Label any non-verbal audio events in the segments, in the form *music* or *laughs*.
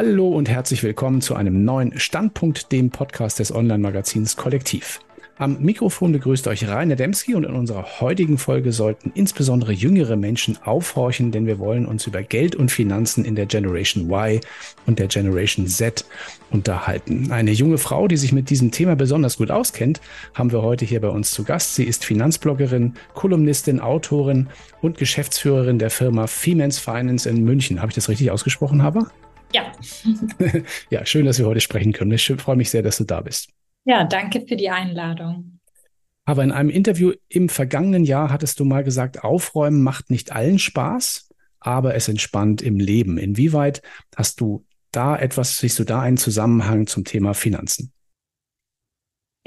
Hallo und herzlich willkommen zu einem neuen Standpunkt, dem Podcast des Online-Magazins Kollektiv. Am Mikrofon begrüßt euch Rainer Demski und in unserer heutigen Folge sollten insbesondere jüngere Menschen aufhorchen, denn wir wollen uns über Geld und Finanzen in der Generation Y und der Generation Z unterhalten. Eine junge Frau, die sich mit diesem Thema besonders gut auskennt, haben wir heute hier bei uns zu Gast. Sie ist Finanzbloggerin, Kolumnistin, Autorin und Geschäftsführerin der Firma Femens Finance in München. Habe ich das richtig ausgesprochen, Haber? Ja. *laughs* ja, schön, dass wir heute sprechen können. Ich freue mich sehr, dass du da bist. Ja, danke für die Einladung. Aber in einem Interview im vergangenen Jahr hattest du mal gesagt, Aufräumen macht nicht allen Spaß, aber es entspannt im Leben. Inwieweit hast du da etwas, siehst du da einen Zusammenhang zum Thema Finanzen?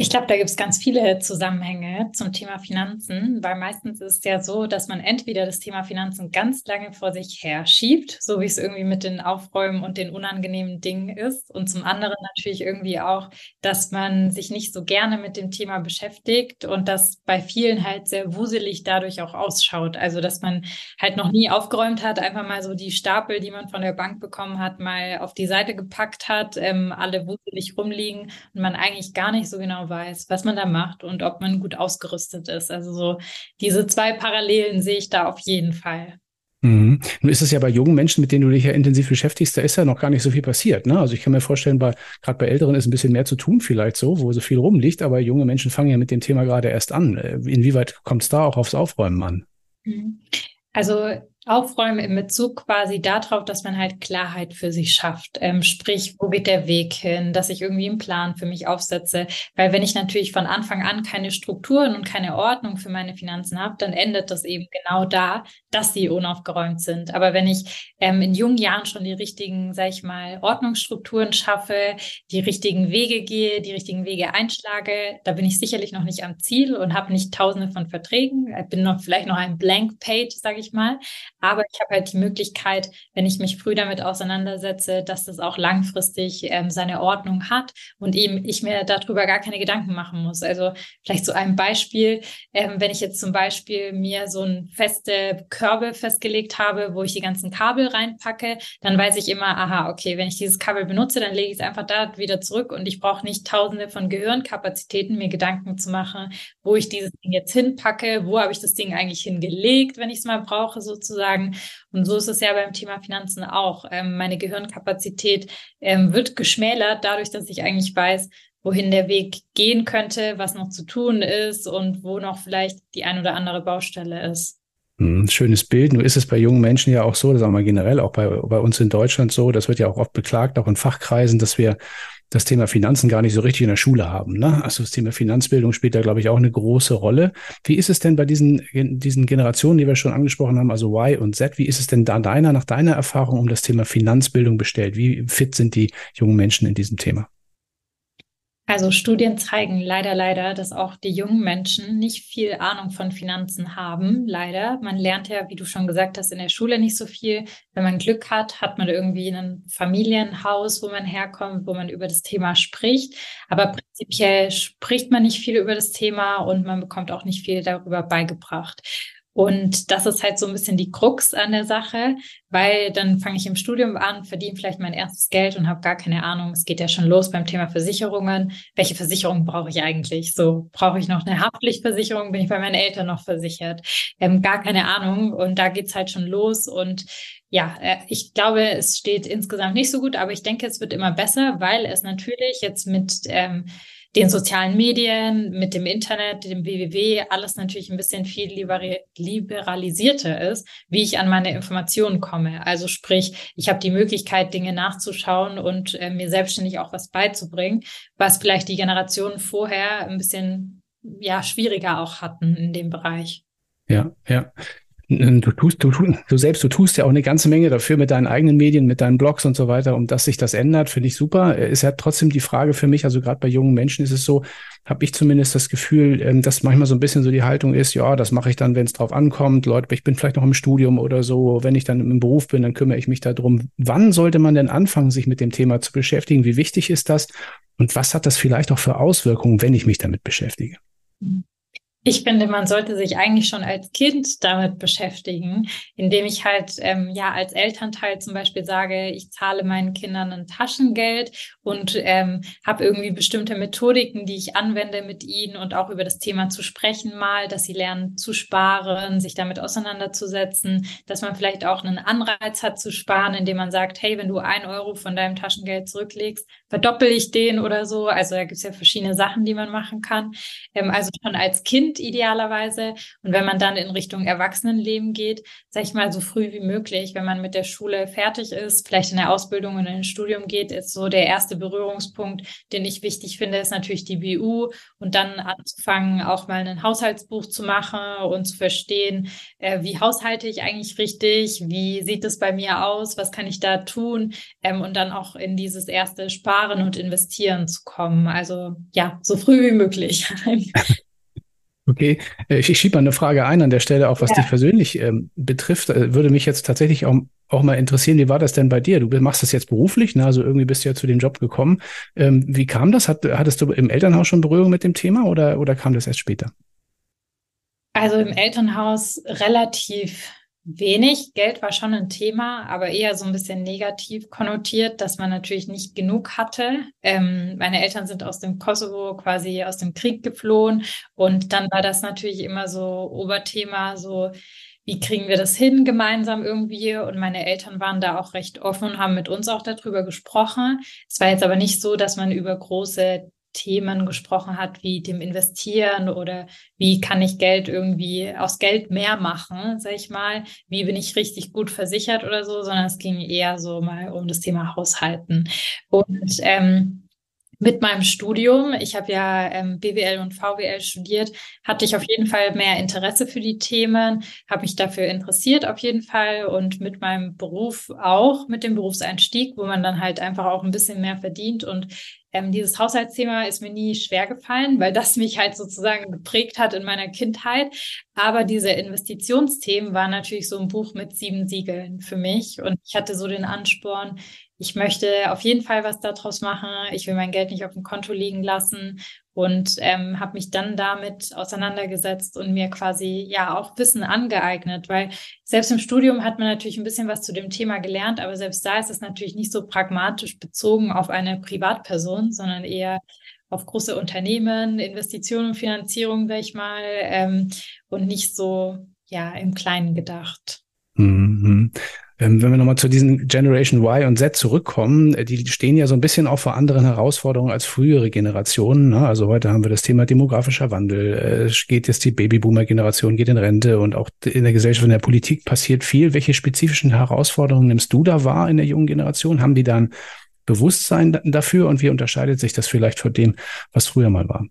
Ich glaube, da gibt es ganz viele Zusammenhänge zum Thema Finanzen, weil meistens ist es ja so, dass man entweder das Thema Finanzen ganz lange vor sich her schiebt, so wie es irgendwie mit den Aufräumen und den unangenehmen Dingen ist, und zum anderen natürlich irgendwie auch, dass man sich nicht so gerne mit dem Thema beschäftigt und das bei vielen halt sehr wuselig dadurch auch ausschaut. Also, dass man halt noch nie aufgeräumt hat, einfach mal so die Stapel, die man von der Bank bekommen hat, mal auf die Seite gepackt hat, ähm, alle wuselig rumliegen und man eigentlich gar nicht so genau weiß, was man da macht und ob man gut ausgerüstet ist. Also so diese zwei Parallelen sehe ich da auf jeden Fall. Mhm. Nun ist es ja bei jungen Menschen, mit denen du dich ja intensiv beschäftigst, da ist ja noch gar nicht so viel passiert. Ne? Also ich kann mir vorstellen, bei gerade bei Älteren ist ein bisschen mehr zu tun, vielleicht so, wo so viel rumliegt, aber junge Menschen fangen ja mit dem Thema gerade erst an. Äh, inwieweit kommt es da auch aufs Aufräumen an? Mhm. Also Aufräumen im Bezug quasi darauf, dass man halt Klarheit für sich schafft. Ähm, sprich, wo geht der Weg hin, dass ich irgendwie einen Plan für mich aufsetze. Weil wenn ich natürlich von Anfang an keine Strukturen und keine Ordnung für meine Finanzen habe, dann endet das eben genau da, dass sie unaufgeräumt sind. Aber wenn ich ähm, in jungen Jahren schon die richtigen, sag ich mal, Ordnungsstrukturen schaffe, die richtigen Wege gehe, die richtigen Wege einschlage, da bin ich sicherlich noch nicht am Ziel und habe nicht tausende von Verträgen. Bin noch vielleicht noch ein Blank Page, sage ich mal. Aber ich habe halt die Möglichkeit, wenn ich mich früh damit auseinandersetze, dass das auch langfristig ähm, seine Ordnung hat und eben ich mir darüber gar keine Gedanken machen muss. Also vielleicht so ein Beispiel, ähm, wenn ich jetzt zum Beispiel mir so ein feste Körbe festgelegt habe, wo ich die ganzen Kabel reinpacke, dann weiß ich immer, aha, okay, wenn ich dieses Kabel benutze, dann lege ich es einfach da wieder zurück und ich brauche nicht tausende von Gehirnkapazitäten, mir Gedanken zu machen, wo ich dieses Ding jetzt hinpacke, wo habe ich das Ding eigentlich hingelegt, wenn ich es mal brauche, sozusagen sagen. Und so ist es ja beim Thema Finanzen auch. Ähm, meine Gehirnkapazität ähm, wird geschmälert dadurch, dass ich eigentlich weiß, wohin der Weg gehen könnte, was noch zu tun ist und wo noch vielleicht die ein oder andere Baustelle ist. Hm, schönes Bild. Nur ist es bei jungen Menschen ja auch so, das sagen wir generell auch bei, bei uns in Deutschland so, das wird ja auch oft beklagt, auch in Fachkreisen, dass wir das Thema Finanzen gar nicht so richtig in der Schule haben. Ne? Also das Thema Finanzbildung spielt da, glaube ich, auch eine große Rolle. Wie ist es denn bei diesen, diesen Generationen, die wir schon angesprochen haben, also Y und Z, wie ist es denn da deiner, nach deiner Erfahrung um das Thema Finanzbildung bestellt? Wie fit sind die jungen Menschen in diesem Thema? Also Studien zeigen leider, leider, dass auch die jungen Menschen nicht viel Ahnung von Finanzen haben. Leider. Man lernt ja, wie du schon gesagt hast, in der Schule nicht so viel. Wenn man Glück hat, hat man irgendwie ein Familienhaus, wo man herkommt, wo man über das Thema spricht. Aber prinzipiell spricht man nicht viel über das Thema und man bekommt auch nicht viel darüber beigebracht. Und das ist halt so ein bisschen die Krux an der Sache, weil dann fange ich im Studium an, verdiene vielleicht mein erstes Geld und habe gar keine Ahnung. Es geht ja schon los beim Thema Versicherungen. Welche Versicherung brauche ich eigentlich? So brauche ich noch eine Haftpflichtversicherung? Bin ich bei meinen Eltern noch versichert? Ähm, gar keine Ahnung. Und da geht's halt schon los. Und ja, äh, ich glaube, es steht insgesamt nicht so gut, aber ich denke, es wird immer besser, weil es natürlich jetzt mit ähm, den sozialen Medien, mit dem Internet, dem WWW, alles natürlich ein bisschen viel liberalisierter ist, wie ich an meine Informationen komme. Also sprich, ich habe die Möglichkeit, Dinge nachzuschauen und äh, mir selbstständig auch was beizubringen, was vielleicht die Generationen vorher ein bisschen ja schwieriger auch hatten in dem Bereich. Ja, ja. Du tust, du, du selbst, du tust ja auch eine ganze Menge dafür mit deinen eigenen Medien, mit deinen Blogs und so weiter, um dass sich das ändert, finde ich super. Ist ja trotzdem die Frage für mich, also gerade bei jungen Menschen ist es so, habe ich zumindest das Gefühl, ähm, dass manchmal so ein bisschen so die Haltung ist, ja, das mache ich dann, wenn es drauf ankommt. Leute, ich bin vielleicht noch im Studium oder so, wenn ich dann im Beruf bin, dann kümmere ich mich darum. Wann sollte man denn anfangen, sich mit dem Thema zu beschäftigen? Wie wichtig ist das? Und was hat das vielleicht auch für Auswirkungen, wenn ich mich damit beschäftige? Mhm. Ich finde, man sollte sich eigentlich schon als Kind damit beschäftigen, indem ich halt ähm, ja als Elternteil zum Beispiel sage, ich zahle meinen Kindern ein Taschengeld und ähm, habe irgendwie bestimmte Methodiken, die ich anwende mit ihnen und auch über das Thema zu sprechen mal, dass sie lernen zu sparen, sich damit auseinanderzusetzen, dass man vielleicht auch einen Anreiz hat zu sparen, indem man sagt, hey, wenn du ein Euro von deinem Taschengeld zurücklegst, verdoppel ich den oder so. Also da gibt es ja verschiedene Sachen, die man machen kann. Ähm, also schon als Kind Kind idealerweise. Und wenn man dann in Richtung Erwachsenenleben geht, sag ich mal, so früh wie möglich, wenn man mit der Schule fertig ist, vielleicht in der Ausbildung und in ein Studium geht, ist so der erste Berührungspunkt, den ich wichtig finde, ist natürlich die BU und dann anzufangen, auch mal ein Haushaltsbuch zu machen und zu verstehen, äh, wie haushalte ich eigentlich richtig, wie sieht es bei mir aus, was kann ich da tun ähm, und dann auch in dieses erste Sparen und Investieren zu kommen. Also ja, so früh wie möglich. *laughs* Okay, äh, ich, ich schiebe mal eine Frage ein an der Stelle, auch was ja. dich persönlich ähm, betrifft. Äh, würde mich jetzt tatsächlich auch, auch mal interessieren, wie war das denn bei dir? Du machst das jetzt beruflich, ne? also irgendwie bist du ja zu dem Job gekommen. Ähm, wie kam das? Hat, hattest du im Elternhaus schon Berührung mit dem Thema oder, oder kam das erst später? Also im Elternhaus relativ wenig. Geld war schon ein Thema, aber eher so ein bisschen negativ konnotiert, dass man natürlich nicht genug hatte. Ähm, meine Eltern sind aus dem Kosovo quasi aus dem Krieg geflohen und dann war das natürlich immer so Oberthema, so wie kriegen wir das hin gemeinsam irgendwie? Und meine Eltern waren da auch recht offen und haben mit uns auch darüber gesprochen. Es war jetzt aber nicht so, dass man über große Themen gesprochen hat, wie dem Investieren oder wie kann ich Geld irgendwie aus Geld mehr machen, sag ich mal, wie bin ich richtig gut versichert oder so, sondern es ging eher so mal um das Thema Haushalten. Und ähm, mit meinem Studium, ich habe ja ähm, BWL und VWL studiert, hatte ich auf jeden Fall mehr Interesse für die Themen, habe mich dafür interessiert auf jeden Fall und mit meinem Beruf auch, mit dem Berufseinstieg, wo man dann halt einfach auch ein bisschen mehr verdient und ähm, dieses Haushaltsthema ist mir nie schwer gefallen, weil das mich halt sozusagen geprägt hat in meiner Kindheit. Aber diese Investitionsthemen waren natürlich so ein Buch mit sieben Siegeln für mich. Und ich hatte so den Ansporn, ich möchte auf jeden Fall was daraus machen. Ich will mein Geld nicht auf dem Konto liegen lassen und ähm, habe mich dann damit auseinandergesetzt und mir quasi ja auch Wissen angeeignet, weil selbst im Studium hat man natürlich ein bisschen was zu dem Thema gelernt, aber selbst da ist es natürlich nicht so pragmatisch bezogen auf eine Privatperson, sondern eher auf große Unternehmen, Investitionen und Finanzierung, sag ich mal, ähm, und nicht so ja im Kleinen gedacht. Mhm. Ähm, wenn wir nochmal zu diesen Generation Y und Z zurückkommen, äh, die stehen ja so ein bisschen auch vor anderen Herausforderungen als frühere Generationen. Ne? Also heute haben wir das Thema demografischer Wandel. Äh, es geht jetzt die Babyboomer-Generation, geht in Rente und auch in der Gesellschaft, in der Politik passiert viel. Welche spezifischen Herausforderungen nimmst du da wahr in der jungen Generation? Haben die dann Bewusstsein dafür und wie unterscheidet sich das vielleicht von dem, was früher mal war?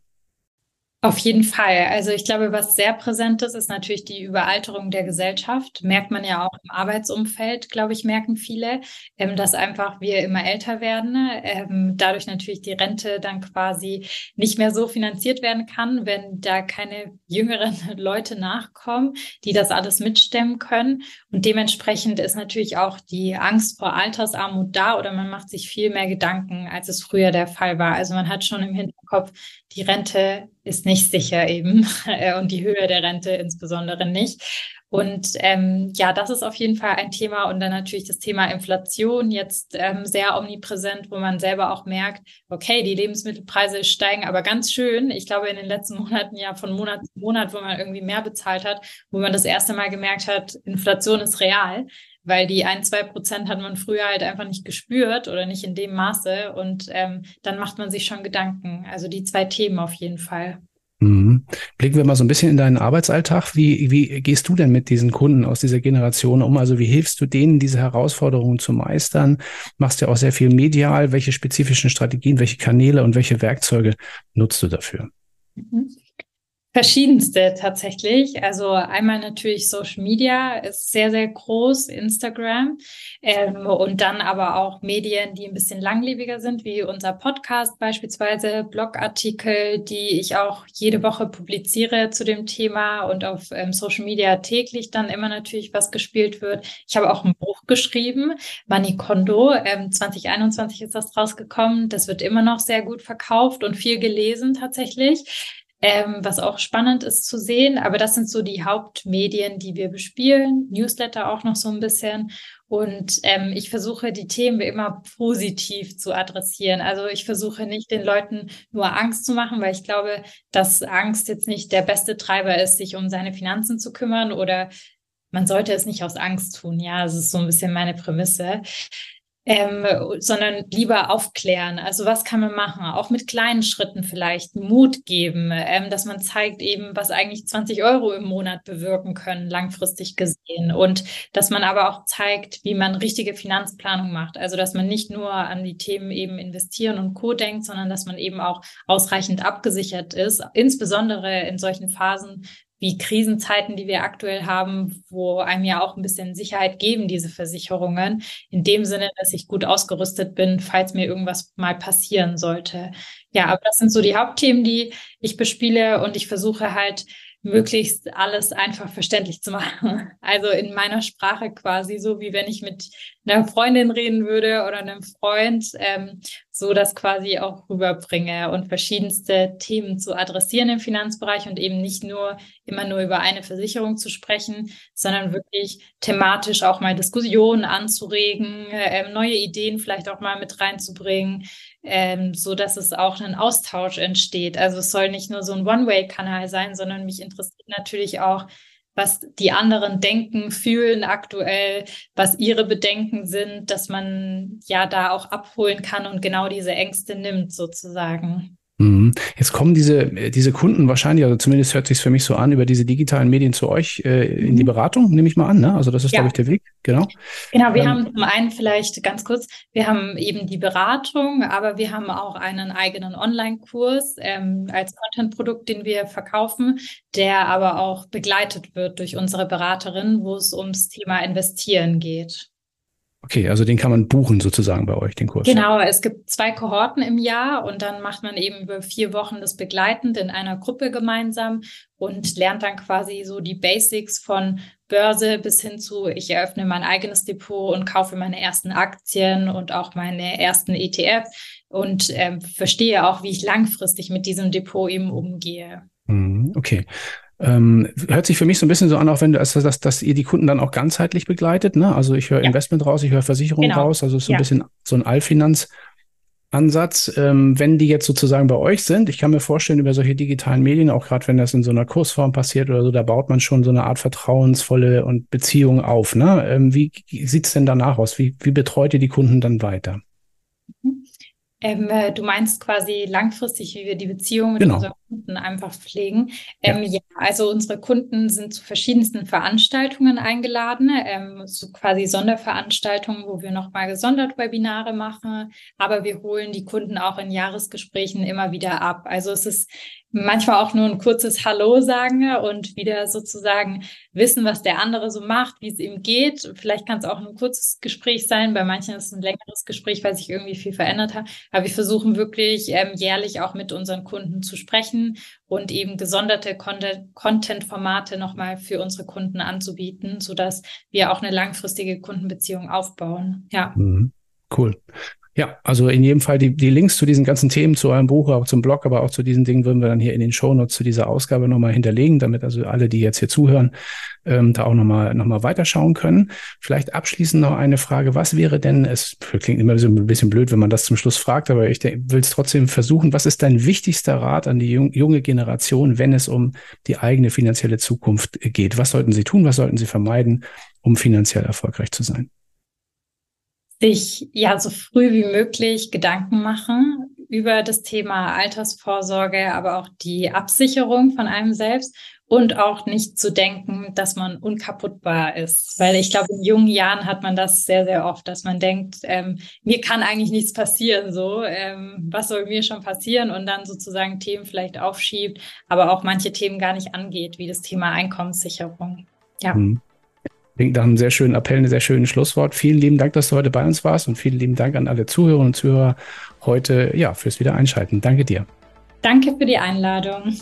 Auf jeden Fall. Also ich glaube, was sehr präsent ist, ist natürlich die Überalterung der Gesellschaft. Merkt man ja auch im Arbeitsumfeld, glaube ich, merken viele, ähm, dass einfach wir immer älter werden. Ähm, dadurch natürlich die Rente dann quasi nicht mehr so finanziert werden kann, wenn da keine jüngeren *laughs* Leute nachkommen, die das alles mitstemmen können. Und dementsprechend ist natürlich auch die Angst vor Altersarmut da oder man macht sich viel mehr Gedanken, als es früher der Fall war. Also man hat schon im Hinterkopf, die Rente ist nicht sicher eben *laughs* äh, und die Höhe der Rente insbesondere nicht. Und ähm, ja, das ist auf jeden Fall ein Thema. Und dann natürlich das Thema Inflation jetzt ähm, sehr omnipräsent, wo man selber auch merkt, okay, die Lebensmittelpreise steigen aber ganz schön. Ich glaube, in den letzten Monaten ja von Monat zu Monat, wo man irgendwie mehr bezahlt hat, wo man das erste Mal gemerkt hat, Inflation ist real weil die ein, zwei Prozent hat man früher halt einfach nicht gespürt oder nicht in dem Maße und ähm, dann macht man sich schon Gedanken. Also die zwei Themen auf jeden Fall. Mhm. Blicken wir mal so ein bisschen in deinen Arbeitsalltag. Wie, wie gehst du denn mit diesen Kunden aus dieser Generation um? Also wie hilfst du denen, diese Herausforderungen zu meistern? Machst ja auch sehr viel medial. Welche spezifischen Strategien, welche Kanäle und welche Werkzeuge nutzt du dafür? Mhm. Verschiedenste tatsächlich. Also einmal natürlich Social Media ist sehr, sehr groß, Instagram ähm, und dann aber auch Medien, die ein bisschen langlebiger sind, wie unser Podcast beispielsweise, Blogartikel, die ich auch jede Woche publiziere zu dem Thema und auf ähm, Social Media täglich dann immer natürlich was gespielt wird. Ich habe auch ein Buch geschrieben, Money Kondo, ähm, 2021 ist das rausgekommen. Das wird immer noch sehr gut verkauft und viel gelesen tatsächlich. Ähm, was auch spannend ist zu sehen. Aber das sind so die Hauptmedien, die wir bespielen. Newsletter auch noch so ein bisschen. Und ähm, ich versuche die Themen immer positiv zu adressieren. Also ich versuche nicht den Leuten nur Angst zu machen, weil ich glaube, dass Angst jetzt nicht der beste Treiber ist, sich um seine Finanzen zu kümmern oder man sollte es nicht aus Angst tun. Ja, das ist so ein bisschen meine Prämisse ähm, sondern lieber aufklären. Also was kann man machen? Auch mit kleinen Schritten vielleicht Mut geben, ähm, dass man zeigt eben, was eigentlich 20 Euro im Monat bewirken können, langfristig gesehen. Und dass man aber auch zeigt, wie man richtige Finanzplanung macht. Also dass man nicht nur an die Themen eben investieren und Co denkt, sondern dass man eben auch ausreichend abgesichert ist, insbesondere in solchen Phasen wie Krisenzeiten, die wir aktuell haben, wo einem ja auch ein bisschen Sicherheit geben, diese Versicherungen. In dem Sinne, dass ich gut ausgerüstet bin, falls mir irgendwas mal passieren sollte. Ja, aber das sind so die Hauptthemen, die ich bespiele und ich versuche halt möglichst alles einfach verständlich zu machen. *laughs* Also in meiner Sprache quasi so, wie wenn ich mit einer Freundin reden würde oder einem Freund, ähm, so das quasi auch rüberbringe und verschiedenste Themen zu adressieren im Finanzbereich und eben nicht nur immer nur über eine Versicherung zu sprechen, sondern wirklich thematisch auch mal Diskussionen anzuregen, äh, neue Ideen vielleicht auch mal mit reinzubringen, ähm, so dass es auch ein Austausch entsteht. Also es soll nicht nur so ein One-Way-Kanal sein, sondern mich interessiert natürlich auch, was die anderen denken, fühlen aktuell, was ihre Bedenken sind, dass man ja da auch abholen kann und genau diese Ängste nimmt sozusagen. Mhm. Jetzt kommen diese, diese Kunden wahrscheinlich, also zumindest hört sich für mich so an, über diese digitalen Medien zu euch äh, in die mhm. Beratung, nehme ich mal an. Ne? Also das ist, ja. glaube ich, der Weg, genau. Genau, wir ähm, haben zum einen vielleicht ganz kurz, wir haben eben die Beratung, aber wir haben auch einen eigenen Online-Kurs ähm, als Content-Produkt, den wir verkaufen, der aber auch begleitet wird durch unsere Beraterin, wo es ums Thema Investieren geht. Okay, also den kann man buchen sozusagen bei euch, den Kurs. Genau, es gibt zwei Kohorten im Jahr und dann macht man eben über vier Wochen das begleitend in einer Gruppe gemeinsam und lernt dann quasi so die Basics von Börse bis hin zu, ich eröffne mein eigenes Depot und kaufe meine ersten Aktien und auch meine ersten ETF und äh, verstehe auch, wie ich langfristig mit diesem Depot eben umgehe. Mhm, okay. Ähm, hört sich für mich so ein bisschen so an, auch wenn du, also dass, dass ihr die Kunden dann auch ganzheitlich begleitet. Ne? Also ich höre ja. Investment raus, ich höre Versicherung genau. raus, also ist so ja. ein bisschen so ein Allfinanz. Ansatz, ähm, wenn die jetzt sozusagen bei euch sind, ich kann mir vorstellen, über solche digitalen Medien, auch gerade wenn das in so einer Kursform passiert oder so, da baut man schon so eine Art vertrauensvolle und Beziehung auf. Ne? Ähm, wie sieht's denn danach aus? Wie, wie betreut ihr die Kunden dann weiter? Ähm, äh, du meinst quasi langfristig, wie wir die Beziehung mit genau. unseren Kunden einfach pflegen. Ähm, ja. ja. also unsere Kunden sind zu verschiedensten Veranstaltungen eingeladen, ähm, so quasi Sonderveranstaltungen, wo wir nochmal gesondert Webinare machen, aber wir holen die Kunden auch in Jahresgesprächen immer wieder ab. Also es ist manchmal auch nur ein kurzes Hallo sagen und wieder sozusagen wissen, was der andere so macht, wie es ihm geht. Vielleicht kann es auch ein kurzes Gespräch sein, bei manchen ist es ein längeres Gespräch, weil sich irgendwie viel verändert hat. Aber wir versuchen wirklich ähm, jährlich auch mit unseren Kunden zu sprechen und eben gesonderte Content-Formate nochmal für unsere Kunden anzubieten, sodass wir auch eine langfristige Kundenbeziehung aufbauen. Ja. Mhm. Cool. Ja, also in jedem Fall die, die Links zu diesen ganzen Themen, zu eurem Buch, auch zum Blog, aber auch zu diesen Dingen würden wir dann hier in den Shownotes zu dieser Ausgabe nochmal hinterlegen, damit also alle, die jetzt hier zuhören, ähm, da auch nochmal noch mal weiterschauen können. Vielleicht abschließend noch eine Frage. Was wäre denn, es klingt immer so ein bisschen blöd, wenn man das zum Schluss fragt, aber ich will es trotzdem versuchen. Was ist dein wichtigster Rat an die junge Generation, wenn es um die eigene finanzielle Zukunft geht? Was sollten sie tun? Was sollten sie vermeiden, um finanziell erfolgreich zu sein? Sich ja so früh wie möglich Gedanken machen über das Thema Altersvorsorge, aber auch die Absicherung von einem selbst und auch nicht zu denken, dass man unkaputtbar ist. Weil ich glaube, in jungen Jahren hat man das sehr, sehr oft, dass man denkt, ähm, mir kann eigentlich nichts passieren, so, ähm, was soll mir schon passieren? Und dann sozusagen Themen vielleicht aufschiebt, aber auch manche Themen gar nicht angeht, wie das Thema Einkommenssicherung. Ja. Mhm. Klingt nach einem sehr schönen Appell, einem sehr schönen Schlusswort. Vielen lieben Dank, dass du heute bei uns warst und vielen lieben Dank an alle Zuhörerinnen und Zuhörer heute ja, fürs Wiedereinschalten. Danke dir. Danke für die Einladung.